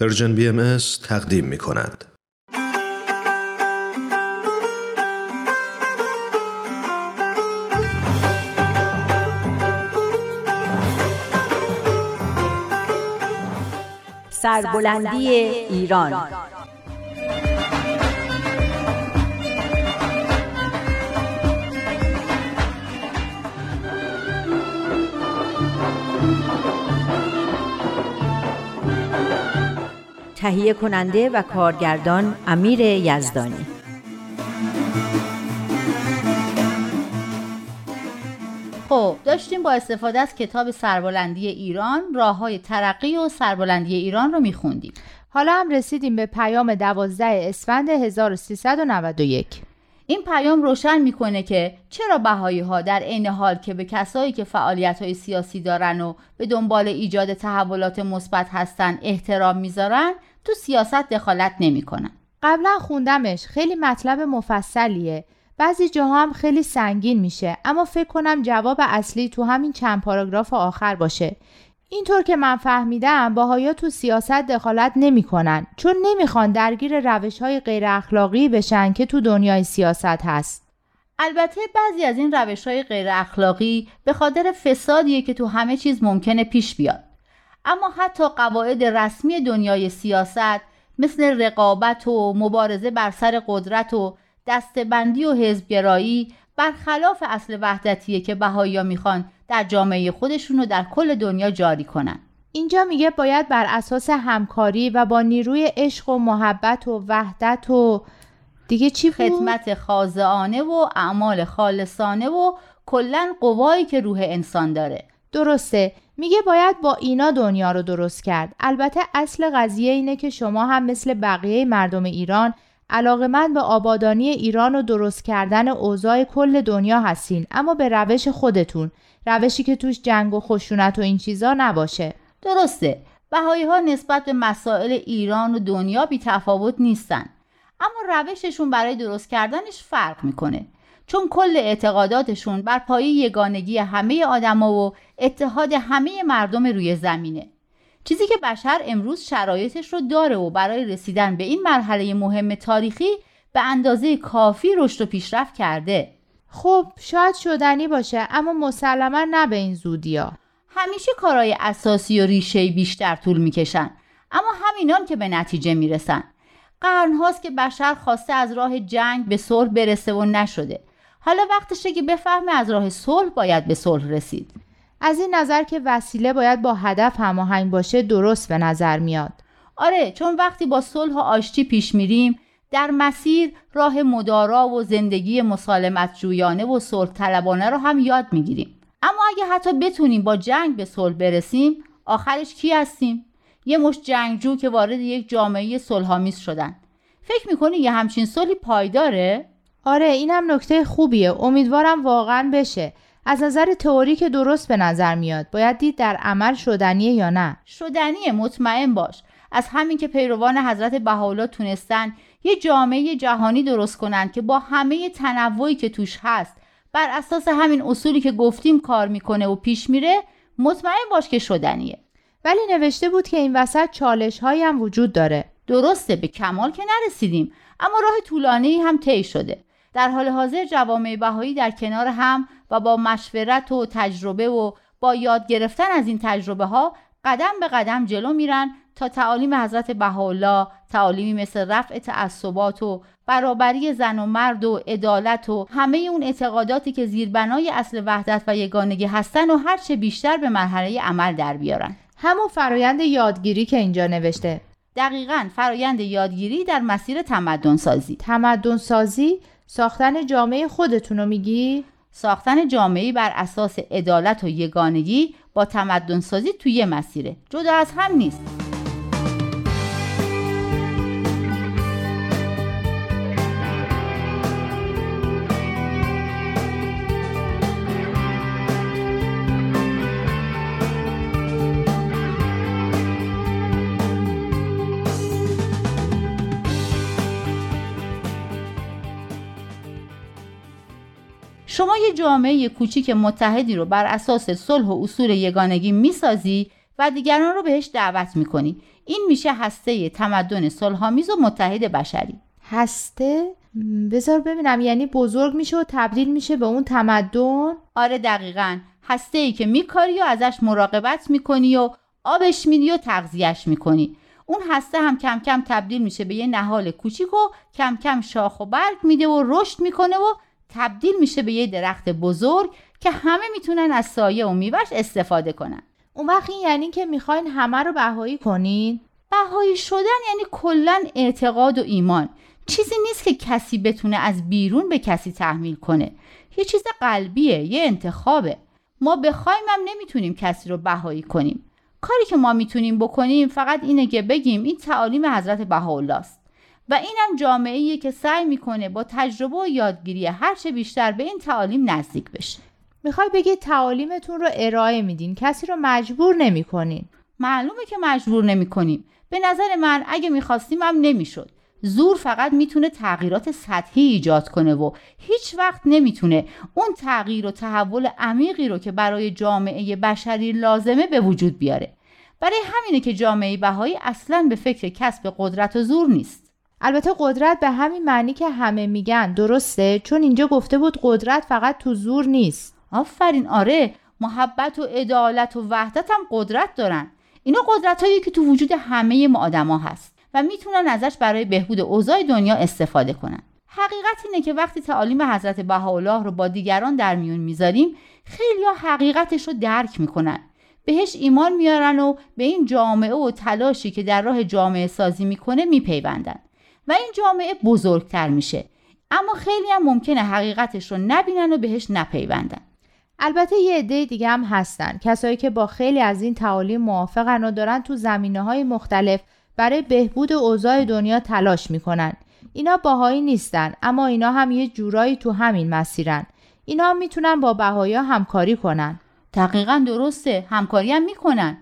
پرژن بی ام تقدیم می کند. سربلندی ایران تهیه کننده و کارگردان امیر یزدانی. خب داشتیم با استفاده از کتاب سربلندی ایران راه های ترقی و سربلندی ایران رو میخوندیم. حالا هم رسیدیم به پیام 12 اسفند 1391 این پیام روشن می‌کنه که چرا بهایی ها در عین حال که به کسایی که فعالیت های سیاسی دارن و به دنبال ایجاد تحولات مثبت هستن احترام می‌ذارن تو سیاست دخالت نمی‌کنن. قبلا خوندمش خیلی مطلب مفصلیه. بعضی جاها هم خیلی سنگین میشه اما فکر کنم جواب اصلی تو همین چند پاراگراف آخر باشه. اینطور که من فهمیدم باهایا تو سیاست دخالت نمی‌کنن چون نمی‌خوان درگیر روش های غیر اخلاقی بشن که تو دنیای سیاست هست. البته بعضی از این روش های غیر اخلاقی به خاطر فسادیه که تو همه چیز ممکنه پیش بیاد. اما حتی قواعد رسمی دنیای سیاست مثل رقابت و مبارزه بر سر قدرت و دستبندی و حزبگرایی برخلاف اصل وحدتیه که بهایی می‌خوان در جامعه خودشون رو در کل دنیا جاری کنن. اینجا میگه باید بر اساس همکاری و با نیروی عشق و محبت و وحدت و دیگه چی بود؟ خدمت خاضعانه و اعمال خالصانه و کلا قوایی که روح انسان داره. درسته. میگه باید با اینا دنیا رو درست کرد. البته اصل قضیه اینه که شما هم مثل بقیه مردم ایران علاقمند به آبادانی ایران و درست کردن اوضاع کل دنیا هستین اما به روش خودتون. روشی که توش جنگ و خشونت و این چیزا نباشه. درسته. بهایی ها نسبت به مسائل ایران و دنیا بی تفاوت نیستن. اما روششون برای درست کردنش فرق می‌کنه. چون کل اعتقاداتشون بر پایه یگانگی همه آدما و اتحاد همه مردم روی زمینه. چیزی که بشر امروز شرایطش رو داره و برای رسیدن به این مرحله مهم تاریخی به اندازه کافی رشد و پیشرفت کرده. خب شاید شدنی باشه اما مسلما نه به این زودیا. همیشه کارهای اساسی و ریشه بیشتر طول می‌کشن اما همینان که به نتیجه می‌رسن. قرن هاست که بشر خواسته از راه جنگ به صلح برسه و نشده. حالا وقتشه که بفهمه از راه صلح باید به صلح رسید. از این نظر که وسیله باید با هدف هماهنگ باشه درست به نظر میاد. آره چون وقتی با صلح و آشتی پیش میریم در مسیر راه مدارا و زندگی مسالمت جویانه و صلح طلبانه رو هم یاد می‌گیریم. اما اگه حتی بتونیم با جنگ به صلح برسیم آخرش کی هستیم؟ یه مش جنگجو که وارد یک جامعه صلحآمیز شدن. فکر می‌کنی یه همچین صلحی پایداره آره اینم نکته خوبیه. امیدوارم واقعا بشه. از نظر تئوری که درست به نظر میاد باید دید در عمل شدنیه یا نه. شدنیه مطمئن باش. از همین که پیروان حضرت بهاءالله تونستن یه جامعه جهانی درست کنند که با همه تنوعی که توش هست. بر اساس همین اصولی که گفتیم کار می‌کنه و پیش میره مطمئن باش که شدنیه. ولی نوشته بود که این وسط چالش هایی هم وجود داره. درسته به کمال که نرسیدیم اما راه طولانی هم طی شده. در حال حاضر جوامع بهایی در کنار هم و با مشورت و تجربه و با یاد گرفتن از این تجربه ها قدم به قدم جلو میرن تا تعالیم حضرت بهاءالله تعالیمی مثل رفع تعصبات و برابری زن و مرد و عدالت و همه اون اعتقاداتی که زیربنای اصل وحدت و یگانگی هستن و هرچه بیشتر به مرحله عمل در بیارن. همون فرایند یادگیری که اینجا نوشته. دقیقا فرایند یادگیری در مسیر تمدن سازی تمدن سازی ساختن جامعه خودتونو میگی؟ ساختن جامعه بر اساس عدالت و یگانگی با تمدن سازی توی یه مسیره. جدا از هم نیست. شما یه جامعه کوچیک متحدی رو بر اساس صلح و اصول یگانگی می‌سازی و دیگران رو بهش دعوت می‌کنی. این میشه هسته تمدن صلحآمیز و متحد بشری. هسته؟ بذار ببینم. یعنی بزرگ میشه و تبدیل میشه به اون تمدن؟ آره دقیقا. هسته ای که میکاری و ازش مراقبت می‌کنی و آبش میدی و تغذیهش می‌کنی. اون هسته هم کم کم تبدیل میشه به یه نهال کوچیک و کم کم شاخ و برگ میده و رشد می‌کنه و تبدیل میشه به یه درخت بزرگ که همه می‌تونن از سایه و میوهش استفاده کنن. اون وقت این یعنی که می‌خواین همه رو بهایی کنین؟ بهایی شدن یعنی کلا اعتقاد و ایمان. چیزی نیست که کسی بتونه از بیرون به کسی تحمیل کنه. یه چیز قلبیه یه انتخابه. ما بخوایم هم نمی‌تونیم کسی رو بهایی کنیم. کاری که ما می‌تونیم بکنیم فقط اینه که بگیم این تعالیم حضرت بهاءالله است. و اینم جامعه که سعی می‌کنه با تجربه و یادگیری هرچه بیشتر به این تعالیم نزدیک بشه. می‌خوای بگی تعالیمتون رو ارائه میدین؟ کسی رو مجبور نمی‌کنین؟ معلومه که مجبور نمی‌کنیم. به نظر من اگه می‌خواستیم هم نمی‌شد. زور فقط می‌تونه تغییرات سطحی ایجاد کنه و هیچ وقت نمی‌تونه اون تغییر و تحول عمیقی رو که برای جامعه بشری لازمه به وجود بیاره. برای همینه که جامعه بهایی اصلا به فکر کسب قدرت و زور نیست. البته قدرت به همین معنی که همه میگن درسته چون اینجا گفته بود قدرت فقط تو زور نیست. آفرین آره. محبت و عدالت و وحدت هم قدرت دارن. اینا قدرت هایی که تو وجود همه ما آدما هست و می‌تونن ازش برای بهبود اوضاع دنیا استفاده کنن. حقیقت اینه که وقتی تعالیم حضرت بهاءالله رو با دیگران در میون می‌ذاریم خیلی ها حقیقتش رو درک می‌کنن. بهش ایمان میارن و به این جامعه و تلاشی که در راه جامعه سازی می‌کنه میپیوندن. و این جامعه بزرگتر میشه. اما خیلی هم ممکنه حقیقتش رو نبینن و بهش نپیوندن. البته یه عده دیگه هم هستن. کسایی که با خیلی از این تعالیم موافقن و دارن تو زمینه های مختلف برای بهبود اوضاع دنیا تلاش می‌کنن. اینا باهایی نیستن اما اینا هم یه جورایی تو همین مسیرن. اینا می‌تونن با بهایا همکاری کنن. دقیقا درسته همکاری هم می‌کنن.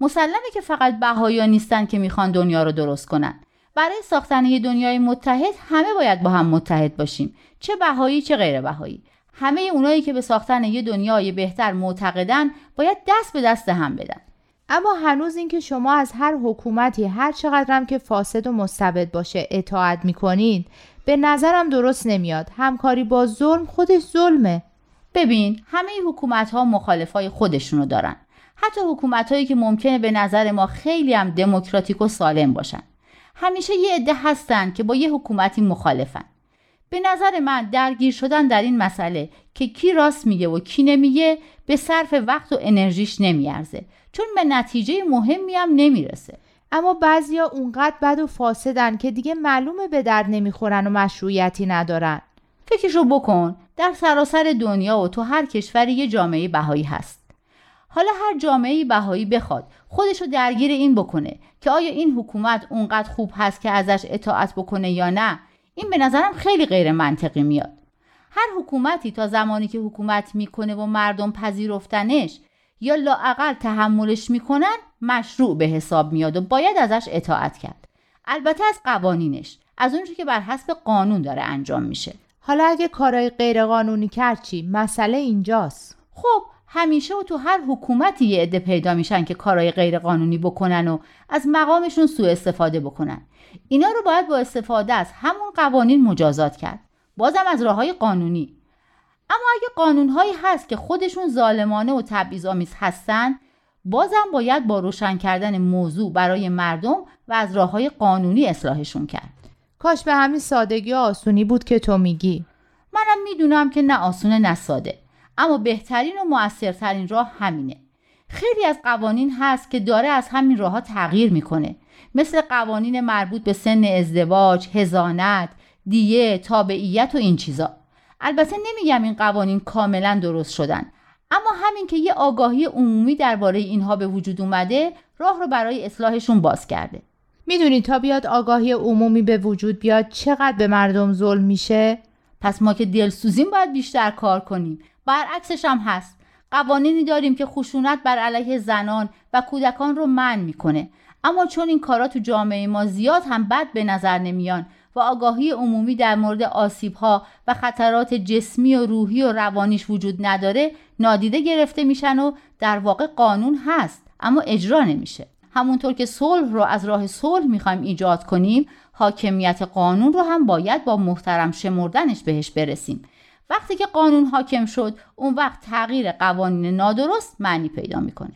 مسلمه که فقط بهایا نیستن که می‌خوان دنیا رو درست کنن. برای ساختن یه دنیای متحد همه باید با هم متحد باشیم. چه بهایی چه غیر بهایی همه اونایی که به ساختن یه دنیای بهتر معتقدن باید دست به دست هم بدن. اما هنوز اینکه شما از هر حکومتی هر چقدرم که فاسد و مستبد باشه اطاعت می‌کنید به نظرم درست نمیاد. همکاری با ظلم خودش ظلمه. ببین همه حکومت ها مخالف های خودشونو دارن. حتی حکومت هایی که ممکنه به نظر ما خیلی هم دموکراتیک و سالم باشن. همیشه یه عده هستن که با یه حکومتی مخالفن. به نظر من درگیر شدن در این مسئله که کی راست میگه و کی نمیگه به صرف وقت و انرژیش نمیارزه. چون به نتیجه مهمی هم نمی‌رسه. اما بعضیا اونقدر بد و فاسدن که دیگه معلومه به درد نمی‌خورن و مشروعیتی ندارن. فکرشو بکن. در سراسر دنیا و تو هر کشوری یه جامعه بهایی هست. حالا هر جامعه بهایی بخواد خودشو درگیر این بکنه که آیا این حکومت اونقدر خوب هست که ازش اطاعت بکنه یا نه این به نظرم خیلی غیر منطقی میاد. هر حکومتی تا زمانی که حکومت می‌کنه و مردم پذیرفتنش یا لاعقل تحملش می‌کنن مشروع به حساب میاد و باید ازش اطاعت کرد. البته از قوانینش از اونجا که بر حسب قانون داره انجام میشه. حالا اگه کارای غیرقانونی کرد چی؟ مسئله اینجاست. خب همیشه و تو هر حکومتی یه عده پیدا میشن که کارهای غیرقانونی بکنن و از مقامشون سوء استفاده بکنن. اینا رو باید با استفاده از همون قوانین مجازات کرد. بازم از راه های قانونی. اما اگه قانونهایی هست که خودشون ظالمانه و تبعیض‌آمیز هستن بازم باید با روشن کردن موضوع برای مردم و از راه های قانونی اصلاحشون کرد. کاش به همین سادگی آسونی بود که تو میگی. منم می‌دونم که نه آسونه نه ساده. اما بهترین و موثرترین راه همینه. خیلی از قوانین هست که داره از همین راه تغییر می‌کنه. مثل قوانین مربوط به سن ازدواج، هزانت، دیه، تابعیت و این چیزا. البته نمیگم این قوانین کاملا درست شدن. اما همین که یه آگاهی عمومی درباره اینها به وجود اومده راه رو برای اصلاحشون باز کرده. می‌دونی تا بیاد آگاهی عمومی به وجود بیاد چقدر به مردم ظلم میشه؟ پس ما که دلسوزیم باید بیشتر کار کنیم. برعکسش هم هست. قوانینی داریم که خشونت بر علیه زنان و کودکان رو منع می‌کنه. اما چون این کارا تو جامعه ما زیاد هم بد به نظر نمیان و آگاهی عمومی در مورد آسیب ها و خطرات جسمی و روحی و روانیش وجود نداره نادیده گرفته میشن و در واقع قانون هست اما اجرا نمیشه. همونطور که صلح رو از راه صلح می‌خوایم ایجاد کنیم حاکمیت قانون رو هم باید با محترم شمردنش بهش برسیم. وقتی که قانون حاکم شد اون وقت تغییر قوانین نادرست معنی پیدا می‌کنه.